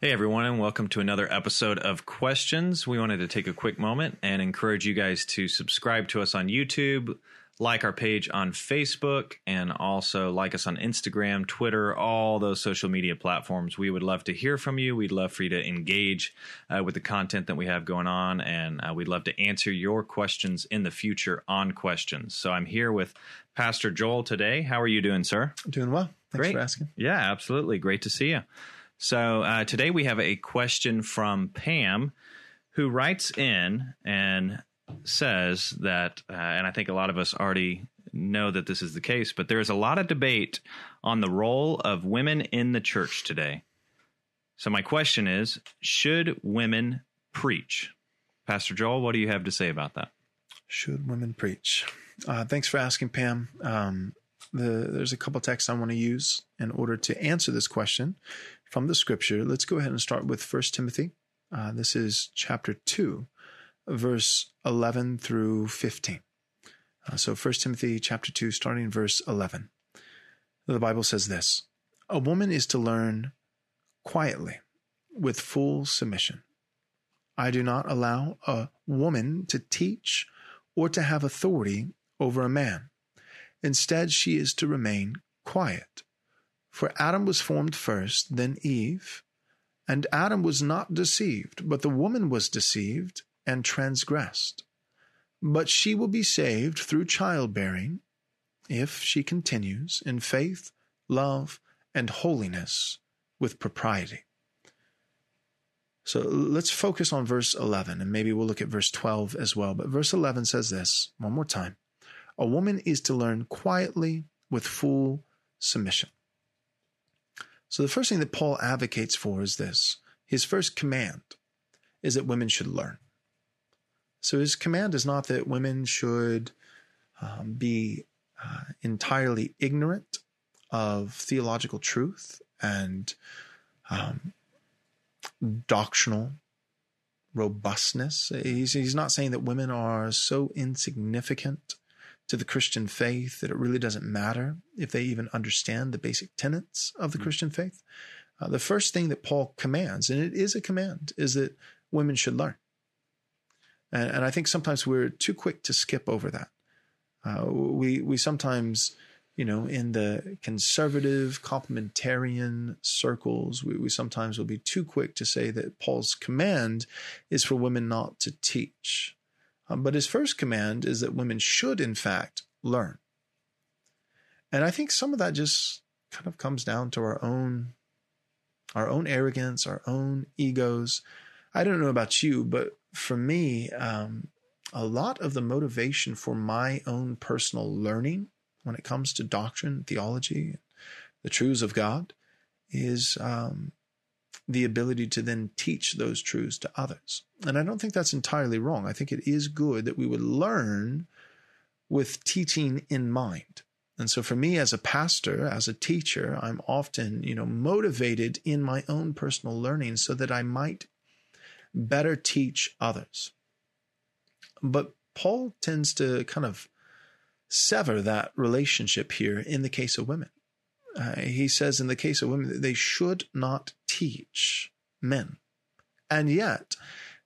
Hey everyone, and welcome to another episode of Questions. We wanted to take a quick moment and encourage you guys to subscribe to us on YouTube, like our page on Facebook, and also like us on Instagram, Twitter, all those social media platforms. We would love to hear from you. We'd love for you to engage uh, with the content that we have going on, and uh, we'd love to answer your questions in the future on questions. So I'm here with Pastor Joel today. How are you doing, sir? I'm doing well. Thanks Great. for asking. Yeah, absolutely. Great to see you. So uh, today we have a question from Pam, who writes in and says that, uh, and I think a lot of us already know that this is the case, but there is a lot of debate on the role of women in the church today. So my question is, should women preach? Pastor Joel, what do you have to say about that? Should women preach? Uh, thanks for asking, Pam. Um, the, there's a couple texts I want to use in order to answer this question from the scripture. Let's go ahead and start with First Timothy. Uh, this is chapter 2, verse 11 through 15. Uh, so First Timothy chapter 2, starting in verse 11. The Bible says this A woman is to learn quietly with full submission. I do not allow a woman to teach or to have authority over a man. Instead, she is to remain quiet. For Adam was formed first, then Eve. And Adam was not deceived, but the woman was deceived and transgressed. But she will be saved through childbearing if she continues in faith, love, and holiness with propriety. So let's focus on verse 11, and maybe we'll look at verse 12 as well. But verse 11 says this one more time A woman is to learn quietly with full submission. So the first thing that Paul advocates for is this his first command is that women should learn. So his command is not that women should um, be uh, entirely ignorant of theological truth and um, doctrinal robustness. He's, he's not saying that women are so insignificant to the Christian faith that it really doesn't matter if they even understand the basic tenets of the mm-hmm. Christian faith. Uh, the first thing that Paul commands, and it is a command, is that women should learn. And, and I think sometimes we're too quick to skip over that. Uh, we we sometimes, you know, in the conservative complementarian circles, we, we sometimes will be too quick to say that Paul's command is for women not to teach. Um, but his first command is that women should, in fact, learn. And I think some of that just kind of comes down to our own our own arrogance, our own egos. I don't know about you, but for me, um, a lot of the motivation for my own personal learning when it comes to doctrine, theology, the truths of God is um, the ability to then teach those truths to others. And I don't think that's entirely wrong. I think it is good that we would learn with teaching in mind. And so for me as a pastor, as a teacher, I'm often, you know, motivated in my own personal learning so that I might better teach others. But Paul tends to kind of sever that relationship here in the case of women. Uh, he says in the case of women they should not teach men. And yet,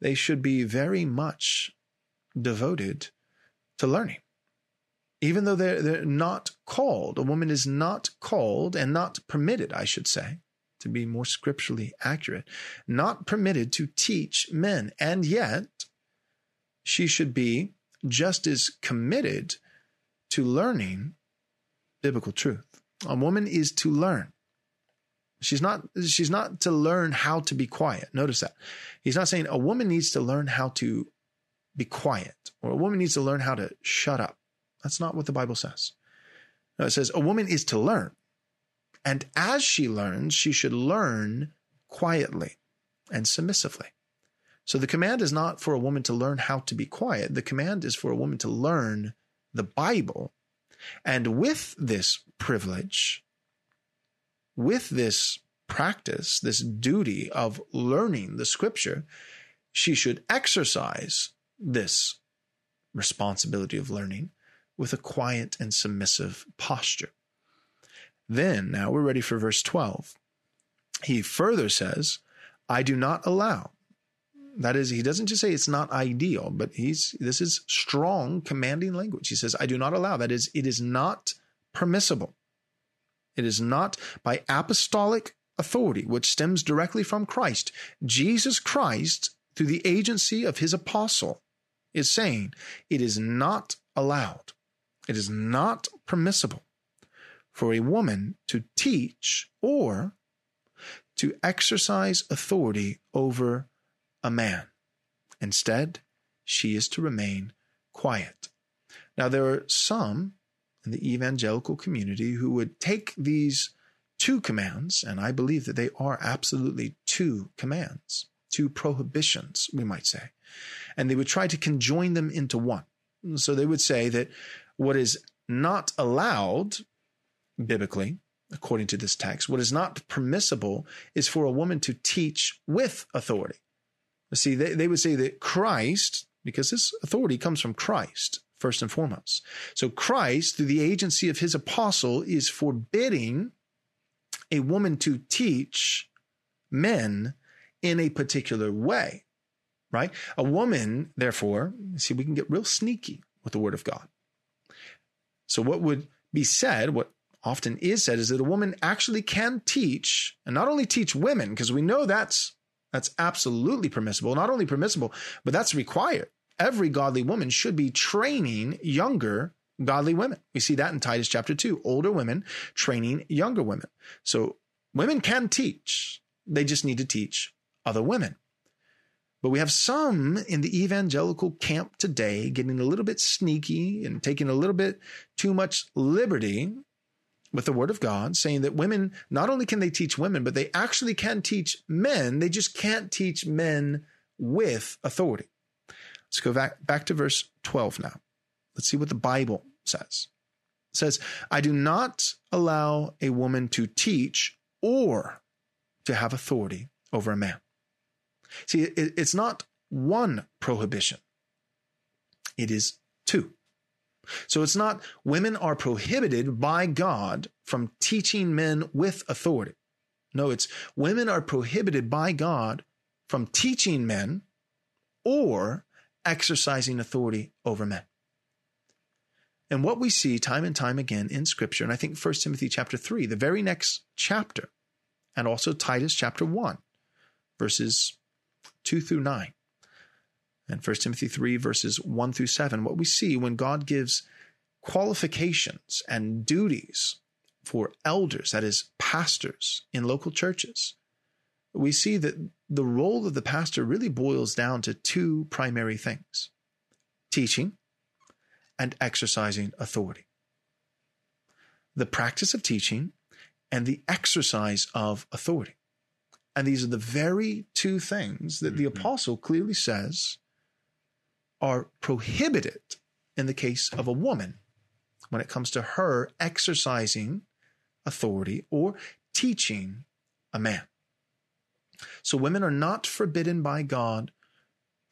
they should be very much devoted to learning. Even though they're, they're not called, a woman is not called and not permitted, I should say, to be more scripturally accurate, not permitted to teach men. And yet, she should be just as committed to learning biblical truth. A woman is to learn. She's not, she's not to learn how to be quiet. Notice that. He's not saying a woman needs to learn how to be quiet or a woman needs to learn how to shut up. That's not what the Bible says. No, it says a woman is to learn. And as she learns, she should learn quietly and submissively. So the command is not for a woman to learn how to be quiet. The command is for a woman to learn the Bible and with this privilege, with this practice, this duty of learning the scripture, she should exercise this responsibility of learning with a quiet and submissive posture. Then, now we're ready for verse 12. He further says, I do not allow. That is, he doesn't just say it's not ideal, but he's this is strong commanding language. He says, I do not allow. That is, it is not permissible. It is not by apostolic authority, which stems directly from Christ. Jesus Christ, through the agency of his apostle, is saying it is not allowed, it is not permissible for a woman to teach or to exercise authority over a man. Instead, she is to remain quiet. Now, there are some in the evangelical community who would take these two commands, and I believe that they are absolutely two commands, two prohibitions, we might say, and they would try to conjoin them into one. So they would say that what is not allowed biblically, according to this text, what is not permissible is for a woman to teach with authority. See, they, they would say that Christ, because this authority comes from Christ, first and foremost. So Christ, through the agency of his apostle, is forbidding a woman to teach men in a particular way, right? A woman, therefore, see, we can get real sneaky with the word of God. So, what would be said, what often is said, is that a woman actually can teach, and not only teach women, because we know that's that's absolutely permissible. Not only permissible, but that's required. Every godly woman should be training younger godly women. We see that in Titus chapter 2. Older women training younger women. So women can teach, they just need to teach other women. But we have some in the evangelical camp today getting a little bit sneaky and taking a little bit too much liberty with the word of God, saying that women, not only can they teach women, but they actually can teach men. They just can't teach men with authority. Let's go back, back to verse 12 now. Let's see what the Bible says. It says, I do not allow a woman to teach or to have authority over a man. See, it, it's not one prohibition, it is two. So it's not women are prohibited by God from teaching men with authority. No, it's women are prohibited by God from teaching men or exercising authority over men. And what we see time and time again in scripture, and I think 1 Timothy chapter 3, the very next chapter, and also Titus chapter 1, verses 2 through 9, and 1 Timothy 3, verses 1 through 7, what we see when God gives qualifications and duties for elders, that is, pastors in local churches, we see that the role of the pastor really boils down to two primary things teaching and exercising authority. The practice of teaching and the exercise of authority. And these are the very two things that the mm-hmm. apostle clearly says are prohibited in the case of a woman when it comes to her exercising authority or teaching a man. So women are not forbidden by God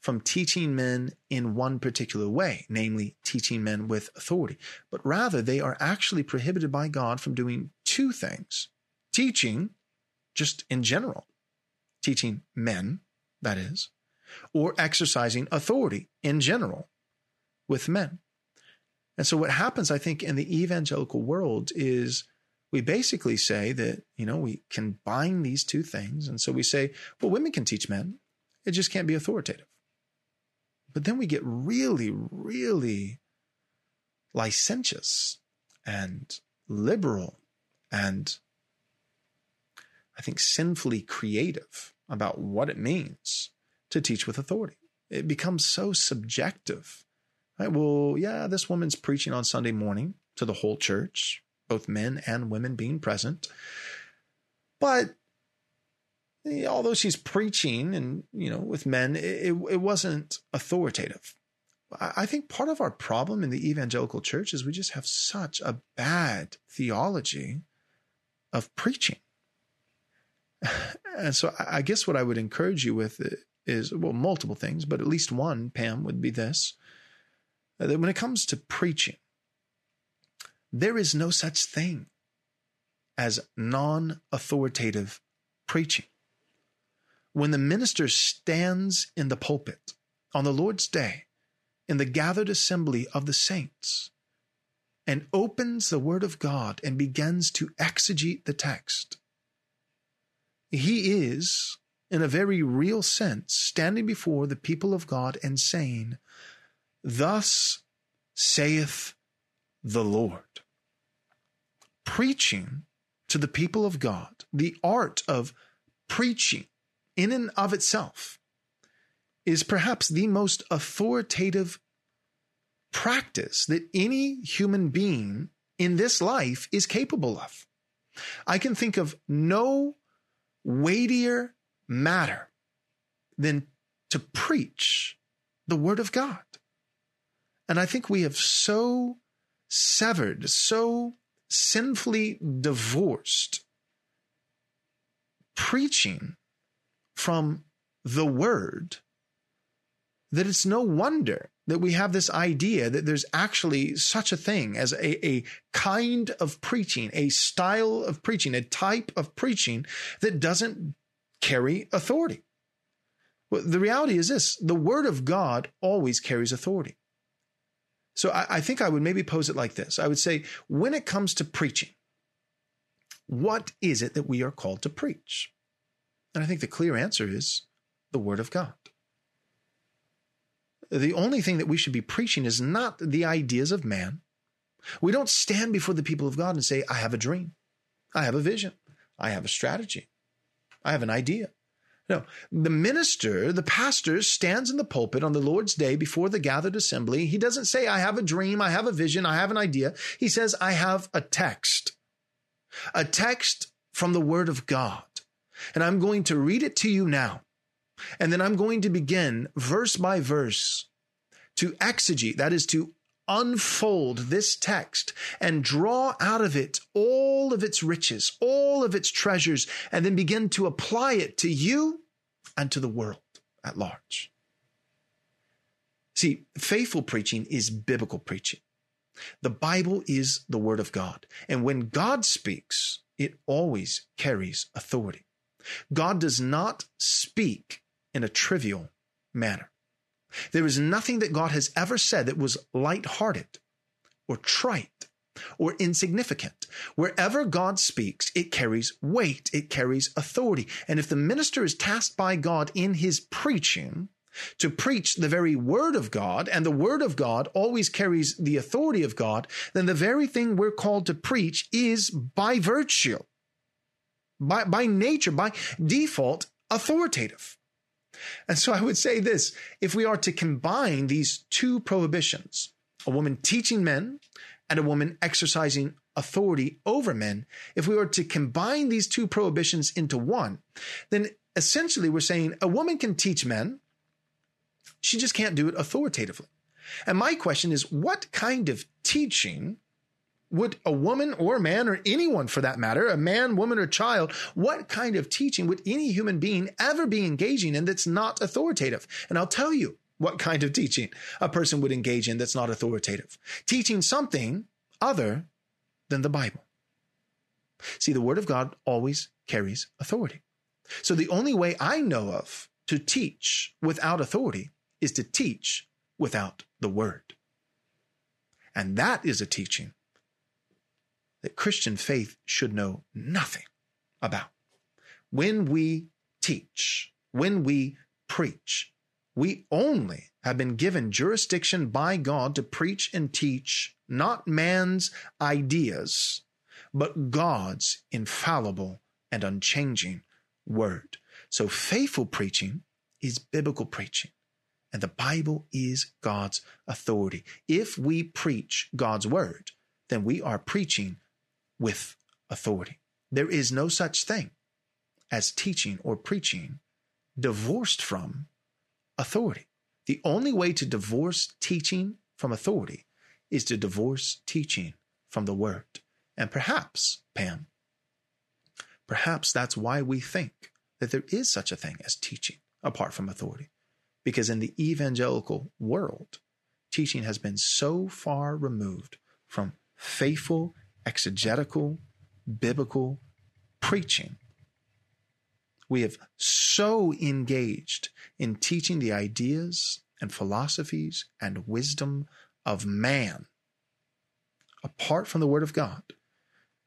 from teaching men in one particular way, namely teaching men with authority, but rather they are actually prohibited by God from doing two things teaching, just in general, teaching men, that is, or exercising authority in general with men. And so, what happens, I think, in the evangelical world is we basically say that, you know, we combine these two things. And so we say, well, women can teach men, it just can't be authoritative. But then we get really, really licentious and liberal and I think sinfully creative about what it means to teach with authority. It becomes so subjective. Right? Well, yeah, this woman's preaching on Sunday morning to the whole church both men and women being present. But eh, although she's preaching and you know with men, it, it wasn't authoritative. I think part of our problem in the evangelical church is we just have such a bad theology of preaching. And so I guess what I would encourage you with eh, is, well, multiple things, but at least one, Pam, would be this uh, that when it comes to preaching, there is no such thing as non authoritative preaching. When the minister stands in the pulpit on the Lord's day in the gathered assembly of the saints and opens the Word of God and begins to exegete the text, he is, in a very real sense, standing before the people of God and saying, Thus saith the Lord. Preaching to the people of God, the art of preaching in and of itself, is perhaps the most authoritative practice that any human being in this life is capable of. I can think of no weightier matter than to preach the Word of God. And I think we have so severed, so sinfully divorced preaching from the Word that it's no wonder that we have this idea that there's actually such a thing as a, a kind of preaching, a style of preaching, a type of preaching that doesn't carry authority. Well, the reality is this the Word of God always carries authority. So I, I think I would maybe pose it like this I would say, when it comes to preaching, what is it that we are called to preach? And I think the clear answer is the Word of God. The only thing that we should be preaching is not the ideas of man. We don't stand before the people of God and say, I have a dream, I have a vision, I have a strategy, I have an idea. No, the minister, the pastor stands in the pulpit on the Lord's day before the gathered assembly. He doesn't say, I have a dream, I have a vision, I have an idea. He says, I have a text, a text from the word of God. And I'm going to read it to you now. And then I'm going to begin verse by verse to exegete, that is to unfold this text and draw out of it all of its riches, all of its treasures, and then begin to apply it to you and to the world at large. See, faithful preaching is biblical preaching. The Bible is the Word of God. And when God speaks, it always carries authority. God does not speak in a trivial manner. There is nothing that God has ever said that was light-hearted or trite or insignificant. Wherever God speaks, it carries weight, it carries authority. And if the minister is tasked by God in his preaching, to preach the very word of God, and the word of God always carries the authority of God, then the very thing we're called to preach is by virtue, by, by nature, by default, authoritative. And so I would say this if we are to combine these two prohibitions, a woman teaching men and a woman exercising authority over men, if we were to combine these two prohibitions into one, then essentially we're saying a woman can teach men, she just can't do it authoritatively. And my question is what kind of teaching would a woman or man or anyone for that matter, a man, woman, or child, what kind of teaching would any human being ever be engaging in that's not authoritative? And I'll tell you what kind of teaching a person would engage in that's not authoritative. Teaching something other than the Bible. See, the Word of God always carries authority. So the only way I know of to teach without authority is to teach without the Word. And that is a teaching that Christian faith should know nothing about. When we teach, when we preach, we only have been given jurisdiction by God to preach and teach not man's ideas, but God's infallible and unchanging word. So faithful preaching is biblical preaching. And the Bible is God's authority. If we preach God's word, then we are preaching with authority. There is no such thing as teaching or preaching divorced from authority. The only way to divorce teaching from authority is to divorce teaching from the word. And perhaps, Pam, perhaps that's why we think that there is such a thing as teaching apart from authority. Because in the evangelical world, teaching has been so far removed from faithful exegetical, biblical preaching. We have so engaged in teaching the ideas and philosophies and wisdom of man apart from the Word of God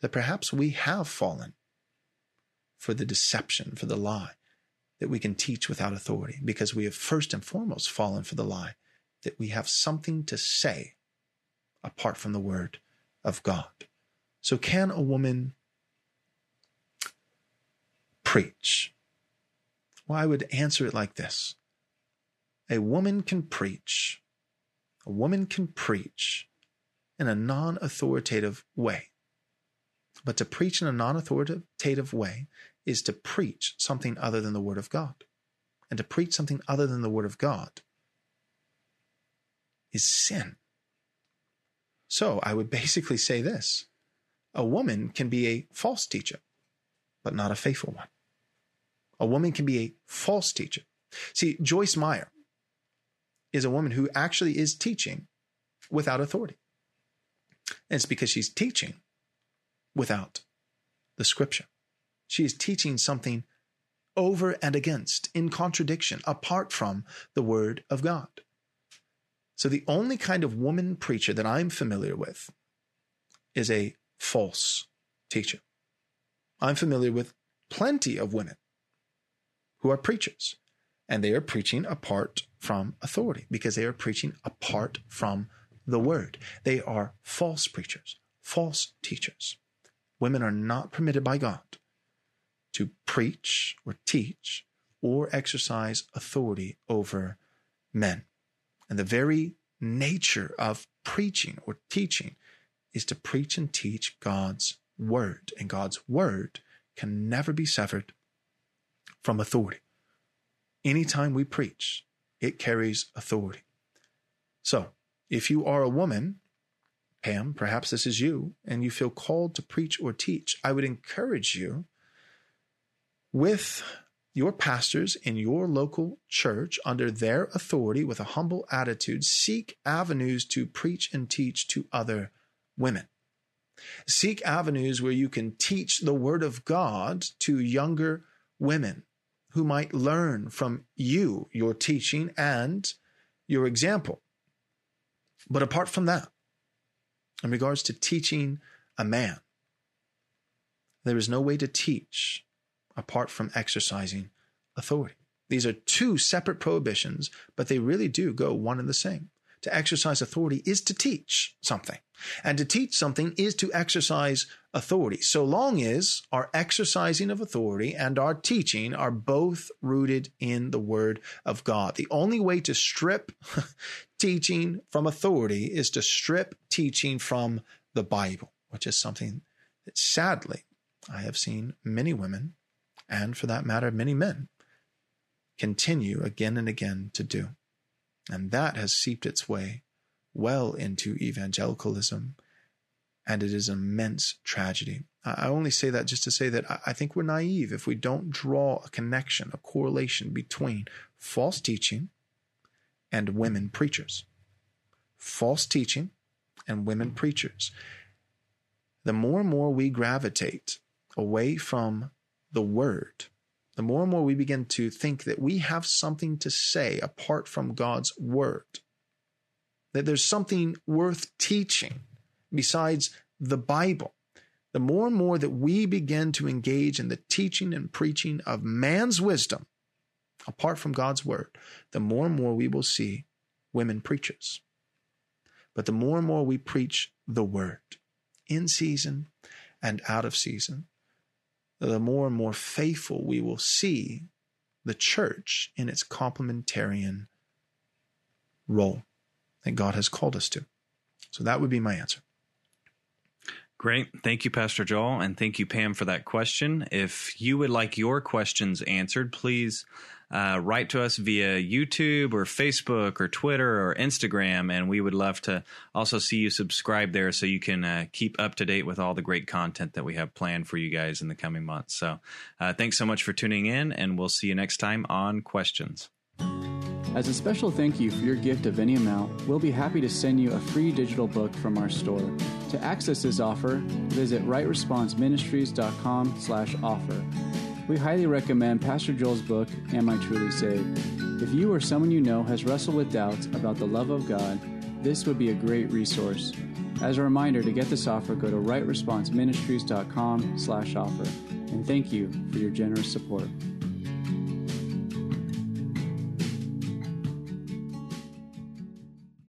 that perhaps we have fallen for the deception, for the lie that we can teach without authority, because we have first and foremost fallen for the lie that we have something to say apart from the Word of God. So, can a woman preach? Well, I would answer it like this A woman can preach. A woman can preach in a non authoritative way. But to preach in a non authoritative way is to preach something other than the Word of God. And to preach something other than the Word of God is sin. So I would basically say this a woman can be a false teacher, but not a faithful one. A woman can be a false teacher. See, Joyce Meyer is a woman who actually is teaching without authority. And it's because she's teaching without the scripture. She is teaching something over and against, in contradiction, apart from the word of God. So the only kind of woman preacher that I'm familiar with is a false teacher. I'm familiar with plenty of women who are preachers, and they are preaching apart from authority because they are preaching apart from the word. They are false preachers, false teachers. Women are not permitted by God to preach or teach or exercise authority over men. And the very nature of preaching or teaching is to preach and teach God's word. And God's word can never be severed from authority. Anytime we preach, it carries authority. So, if you are a woman, Pam, perhaps this is you, and you feel called to preach or teach, I would encourage you with your pastors in your local church under their authority with a humble attitude, seek avenues to preach and teach to other women. Seek avenues where you can teach the word of God to younger women who might learn from you, your teaching, and your example. But apart from that, in regards to teaching a man, there is no way to teach apart from exercising authority. These are two separate prohibitions, but they really do go one and the same. To exercise authority is to teach something, and to teach something is to exercise authority, so long as our exercising of authority and our teaching are both rooted in the Word of God. The only way to strip teaching from authority is to strip teaching from the Bible, which is something that sadly I have seen many women and for that matter, many men, continue again and again to do. And that has seeped its way well into evangelicalism, and it is an immense tragedy. I only say that just to say that I think we're naive if we don't draw a connection, a correlation between false teaching and women preachers. False teaching and women preachers. The more and more we gravitate away from the word, the more and more we begin to think that we have something to say apart from God's word, that there's something worth teaching besides the Bible, the more and more that we begin to engage in the teaching and preaching of man's wisdom apart from God's word, the more and more we will see women preachers. But the more and more we preach the word in season and out of season, the more and more faithful we will see the church in its complementarian role that God has called us to. So that would be my answer. Great. Thank you, Pastor Joel. And thank you, Pam, for that question. If you would like your questions answered, please uh, write to us via YouTube or Facebook or Twitter or Instagram, and we would love to also see you subscribe there so you can uh, keep up to date with all the great content that we have planned for you guys in the coming months. So, uh, thanks so much for tuning in, and we'll see you next time on Questions. As a special thank you for your gift of any amount, we'll be happy to send you a free digital book from our store. To access this offer, visit rightresponseministries.com/offer. We highly recommend Pastor Joel's book, Am I Truly Saved? If you or someone you know has wrestled with doubts about the love of God, this would be a great resource. As a reminder, to get this offer, go to rightresponseministries.com/offer. And thank you for your generous support.